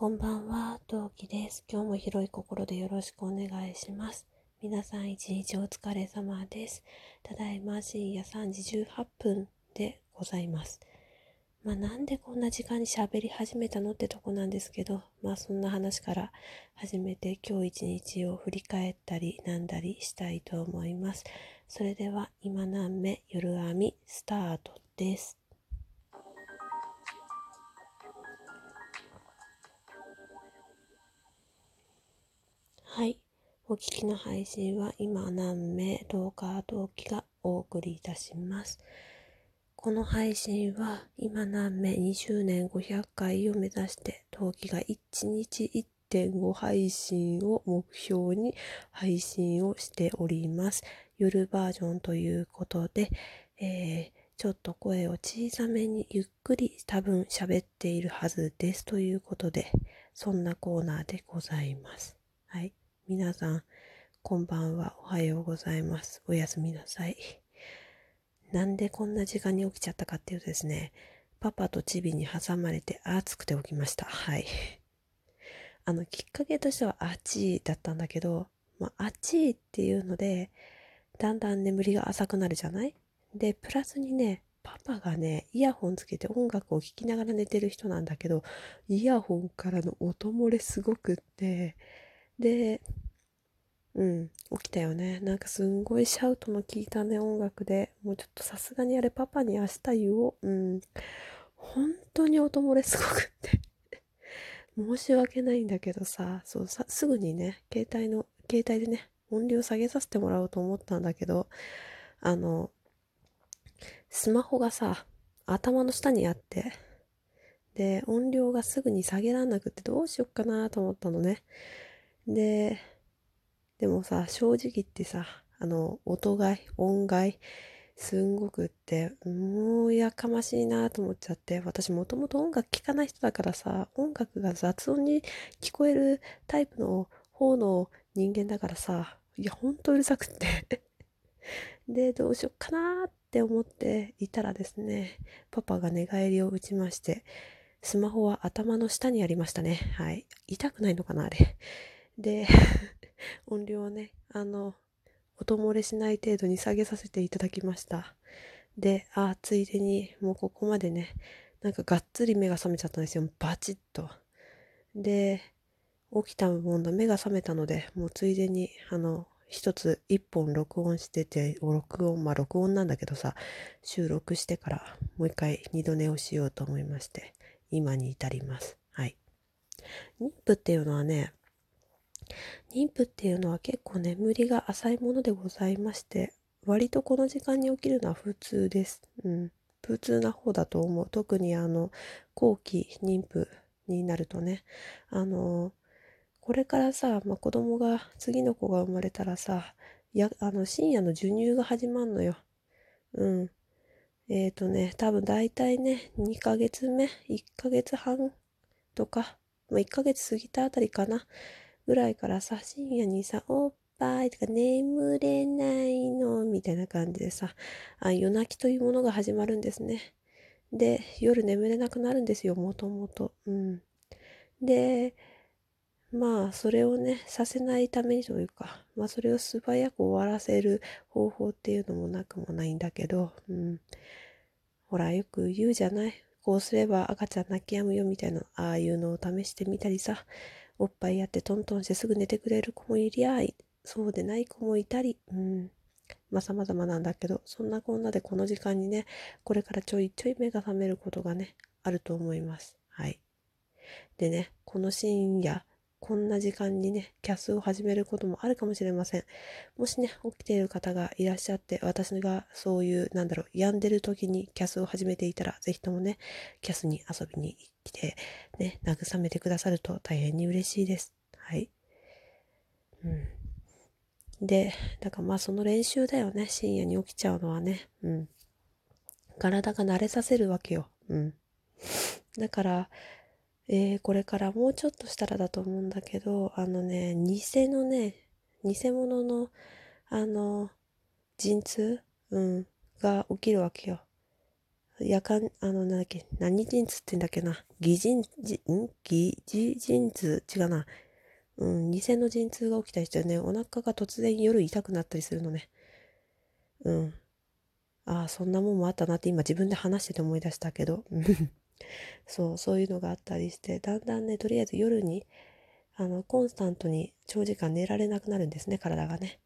こんばんは、陶器です。今日も広い心でよろしくお願いします。皆さん一日お疲れ様です。ただいま深夜3時18分でございます。まあなんでこんな時間に喋り始めたのってとこなんですけど、まあそんな話から始めて今日一日を振り返ったりなんだりしたいと思います。それでは今何目？夜編みスタートです。はい。お聞きの配信は今何名動画同期がお送りいたします。この配信は今何名20年500回を目指して同期が1日1.5配信を目標に配信をしております。夜バージョンということで、えー、ちょっと声を小さめにゆっくり多分喋っているはずですということで、そんなコーナーでございます。はい。皆さん、こんばんは。おはようございます。おやすみなさい。なんでこんな時間に起きちゃったかっていうとですね、パパとチビに挟まれて暑くて起きました。はい。あの、きっかけとしては暑いだったんだけど、まあ、暑いっていうので、だんだん眠りが浅くなるじゃない？で、プラスにね、パパがね、イヤホンつけて音楽を聴きながら寝てる人なんだけど、イヤホンからの音漏れすごくって、で、うん、起きたよね。なんかすんごいシャウトの効いたね、音楽で、もうちょっとさすがにあれパパに明日言おう。うん。本当に音漏れすごくって 申し訳ないんだけどさ、そうさ、すぐにね、携帯の、携帯でね、音量下げさせてもらおうと思ったんだけど、あの、スマホがさ、頭の下にあって、で、音量がすぐに下げらんなくってどうしよっかなと思ったのね。で、でもさ、正直言ってさ、あの、音がい、音外、すんごくって、もうやかましいなと思っちゃって、私もともと音楽聴かない人だからさ、音楽が雑音に聞こえるタイプの方の人間だからさ、いや、ほんとうるさくって で、どうしよっかなって思っていたらですね、パパが寝返りを打ちまして、スマホは頭の下にありましたね。はい。痛くないのかなあれ。で、音量をね、あの、音漏れしない程度に下げさせていただきました。で、あ、ついでに、もうここまでね、なんかがっつり目が覚めちゃったんですよ。バチッと。で、起きたもんだ、目が覚めたので、もうついでに、あの、一つ、一本録音してて、録音、まあ録音なんだけどさ、収録してからもう一回二度寝をしようと思いまして、今に至ります。はい。妊婦っていうのはね、妊婦っていうのは結構眠りが浅いものでございまして、割とこの時間に起きるのは普通です。うん。普通な方だと思う。特にあの、後期妊婦になるとね、あの、これからさ、まあ、子供が、次の子が生まれたらさ、や、あの、深夜の授乳が始まんのよ。うん。えっ、ー、とね、多分大体ね、2ヶ月目、1ヶ月半とか、まあ、1ヶ月過ぎたあたりかな。ぐらいからさ、深夜にさ、おっぱいとか眠れないの、みたいな感じでさ、あ夜泣きというものが始まるんですね。で、夜眠れなくなるんですよ、もともと。うん。で、まあ、それをね、させないためにというか、まあ、それを素早く終わらせる方法っていうのもなくもないんだけど、うん。ほら、よく言うじゃないこうすれば赤ちゃん泣き止むよみたいな、ああいうのを試してみたりさ、おっぱいやってトントンしてすぐ寝てくれる子もいりゃそうでない子もいたり、うん。まあ様々なんだけど、そんなこんなでこの時間にね、これからちょいちょい目が覚めることがね、あると思います。はい。でね、この深夜、こんな時間にね、キャスを始めることもあるかもしれません。もしね、起きている方がいらっしゃって、私がそういう、なんだろう、病んでる時にキャスを始めていたら、ぜひともね、キャスに遊びに来て、ね、慰めてくださると大変に嬉しいです。はい。うん。で、だからまあその練習だよね。深夜に起きちゃうのはね。うん。体が慣れさせるわけよ。うん。だから、えー、これからもうちょっとしたらだと思うんだけど、あのね、偽のね、偽物の、あの、陣痛？うん、が起きるわけよ。夜間、あの、なんだっけ、何陣痛って言うんだっけな？擬陣、ん？擬陣痛？違うな。うん、偽の陣痛が起きたりしてね、お腹が突然夜痛くなったりするのね。うん。ああ、そんなもんもあったなって今自分で話してて思い出したけど。そう、そういうのがあったりして、だんだんね、とりあえず夜に、あの、コンスタントに長時間寝られなくなるんですね、体がね。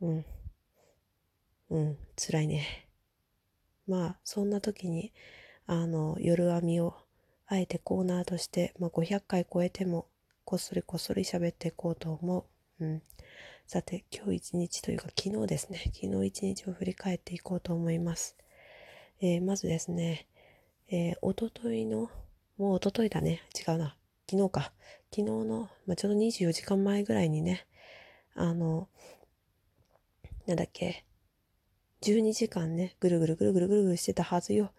うん。うん、辛いね。まあ、そんな時に、あの、夜編みを、あえてコーナーとして、まあ、500回超えても、こっそりこっそり喋っていこうと思う。うん。さて、今日一日というか昨日ですね、昨日一日を振り返っていこうと思います。えー、まずですね、えー、おとといの、もうおとといだね、違うな、昨日か、昨日の、まあ、ちょうど24時間前ぐらいにね、あの、なんだっけ、12時間ね、ぐるぐるぐるぐるぐるぐるしてたはずよ。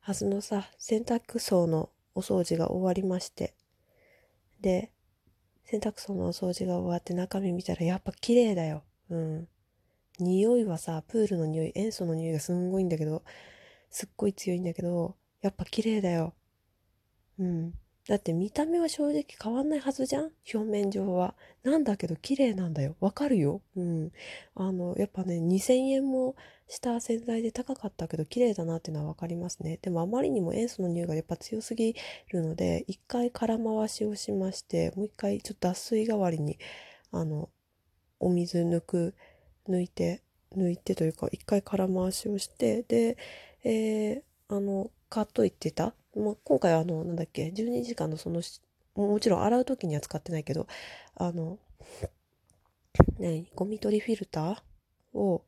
はずのさ、洗濯槽のお掃除が終わりまして。で、洗濯槽のお掃除が終わって中身見たらやっぱ綺麗だよ。うん。匂いはさ、プールの匂い、塩素の匂いがすんごいんだけど、すっごい強いんだけど、やっぱ綺麗だよ。うん。だって見た目は正直変わんないはずじゃん？表面上は。なんだけど綺麗なんだよ。わかるよ。うん。あの、やっぱね、2000円もした洗剤で高かったけど綺麗だなっていうのはわかりますね。でもあまりにも塩素の匂いがやっぱ強すぎるので、一回空回しをしまして、もう一回ちょっと脱水代わりに、あの、お水抜く、抜いて、抜いてというか、一回空回しをして、で、えー、あの、買っといてた？まあ、今回はあの、なんだっけ、12時間のその、もちろん洗う時には使ってないけど、あの、ね、ゴミ取りフィルターを、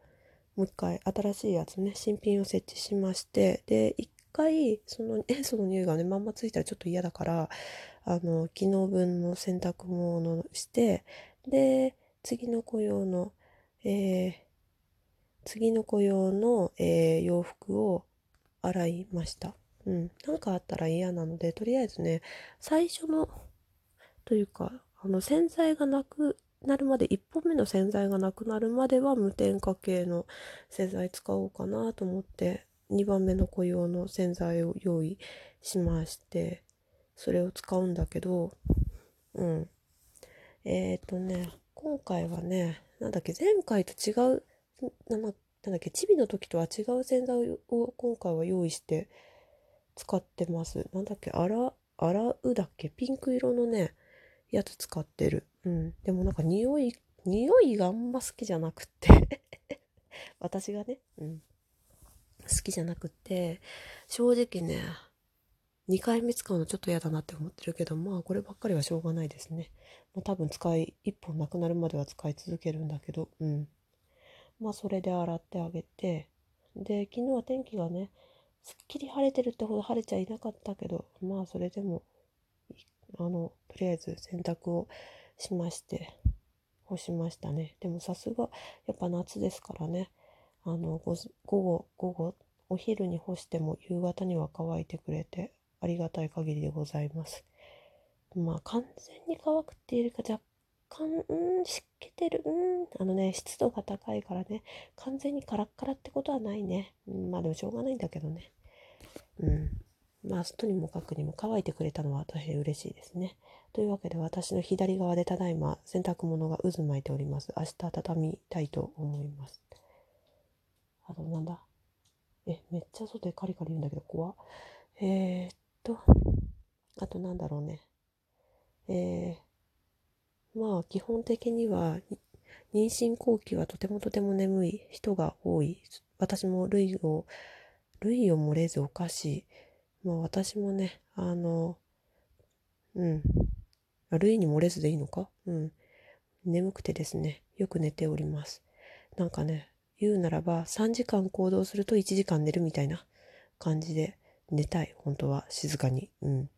もう一回新しいやつね、新品を設置しまして、で、一回、その 塩素の匂いがね、まんまついたらちょっと嫌だから、あの、昨日分の洗濯物をして、で、次の子用の、えー、次の子用の、えー、洋服を洗いました。うん。なんかあったら嫌なので、とりあえずね、最初の、というか、あの、洗剤がなくなるまで、1本目の洗剤がなくなるまでは無添加系の洗剤使おうかなと思って、2番目の子用の洗剤を用意しまして、それを使うんだけど、うん。えっ、ー、とね、今回はね、なんだっけ、前回と違う、ななんだっけ、チビの時とは違う洗剤を今回は用意して、使ってます。なんだっけ、洗、洗うだっけ？ピンク色のね、やつ使ってる。うん。でもなんか匂い、匂いがあんま好きじゃなくって 私がね、うん。好きじゃなくって、正直ね、2回目使うのちょっと嫌だなって思ってるけど、まあこればっかりはしょうがないですね。まあ、多分使い、1本なくなるまでは使い続けるんだけど、うん。まあそれで洗ってあげて、で、昨日は天気がね、すっきり晴れてるってほど晴れちゃいなかったけど、まあそれでも、あの、とりあえず洗濯をしまして、干しましたね。でもさすが、やっぱ夏ですからね、あの、午後、午後、お昼に干しても夕方には乾いてくれて、ありがたい限りでございます。まあ完全に乾くっていうか若干、うん、湿気てる、うん、あのね、湿度が高いからね、完全にカラッカラってことはないね。うん、まあでもしょうがないんだけどね。うん。まあ、とにもかくにも乾いてくれたのは大変嬉しいですね。というわけで私の左側でただいま洗濯物が渦巻いております。明日畳みたいと思います。あとなんだ？え、めっちゃ外でカリカリ言うんだけど怖えー、っと、あとなんだろうね。えー、まあ基本的には妊娠後期はとてもとても眠い人が多い。私も類を、類を漏れずおかしい。まあ私もね、あの、うん。類に漏れずでいいのか？うん。眠くてですね、よく寝ております。なんかね、言うならば3時間行動すると1時間寝るみたいな感じで寝たい。本当は静かに。うん。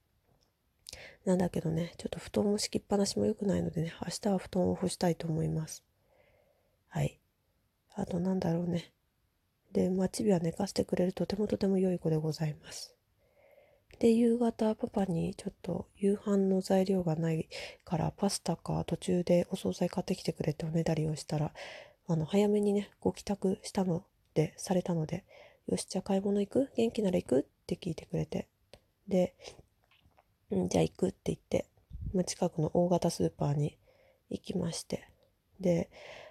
なんだけどね、ちょっと布団を敷きっぱなしも良くないのでね、明日は布団を干したいと思います。はい。あとなんだろうね。で、まあ、チビは寝かせてくれるとてもとても良い子でございます。で、夕方パパにちょっと夕飯の材料がないからパスタか途中でお惣菜買ってきてくれておねだりをしたら、あの、早めにね、ご帰宅したので、されたので、よし、じゃあ買い物行く？元気なら行く？って聞いてくれて。で、うん、じゃあ行くって言って、まあ、近くの大型スーパーに行きまして。で、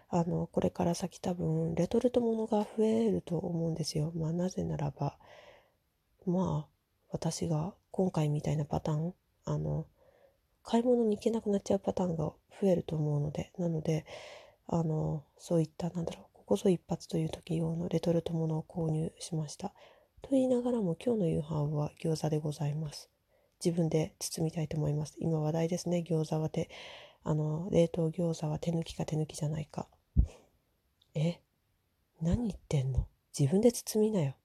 あの、これから先多分、レトルトものが増えると思うんですよ。まあ、なぜならば、まあ、私が今回みたいなパターン、あの、買い物に行けなくなっちゃうパターンが増えると思うので、なので、あの、そういった、なんだろう、ここぞ一発という時用のレトルトものを購入しました。と言いながらも今日の夕飯は餃子でございます。自分で包みたいと思います。今話題ですね。餃子は手、あの、冷凍餃子は手抜きか手抜きじゃないか。え？何言ってんの？自分で包みなよ。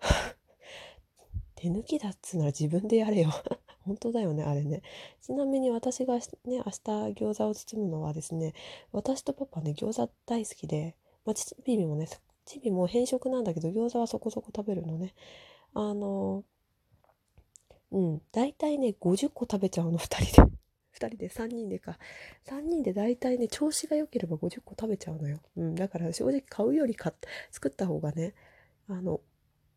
手抜きだっつうなら自分でやれよ。本当だよね、あれね。ちなみに私がね、明日餃子を包むのはですね、私とパパね、餃子大好きで、まあ、ちびもね、ちびも偏食なんだけど、餃子はそこそこ食べるのね。あの、うん、大体ね、50個食べちゃうの、2人で。2人で3人でか。3人で大体ね、調子が良ければ50個食べちゃうのよ。うん、だから正直買うより買作った方がね、あの、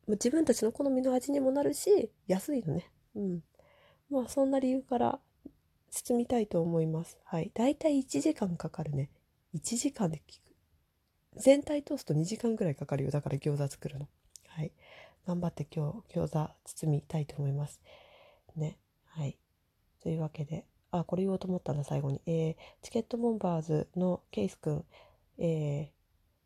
自分たちの好みの味にもなるし、安いのね。うん。まあそんな理由から包みたいと思います。はい。だいたい1時間かかるね。1時間で聞く。全体通すと2時間ぐらいかかるよ。だから餃子作るの。はい。頑張って今日餃子包みたいと思います。ね。はい。というわけで、あ、これ言おうと思ったんだ、最後に。えー、チケットボンバーズのケイスくん、え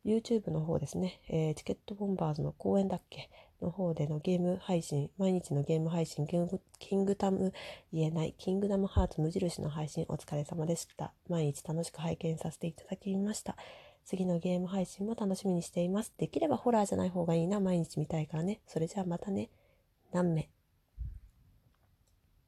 ー、YouTube の方ですね、えー、チケットボンバーズの公演だっけ？の方でのゲーム配信、毎日のゲーム配信、キングダム言えない、キングダムハーツ無印の配信お疲れ様でした。毎日楽しく拝見させていただきました。次のゲーム配信も楽しみにしています。できればホラーじゃない方がいいな、毎日見たいからね。それじゃあまたね。何名？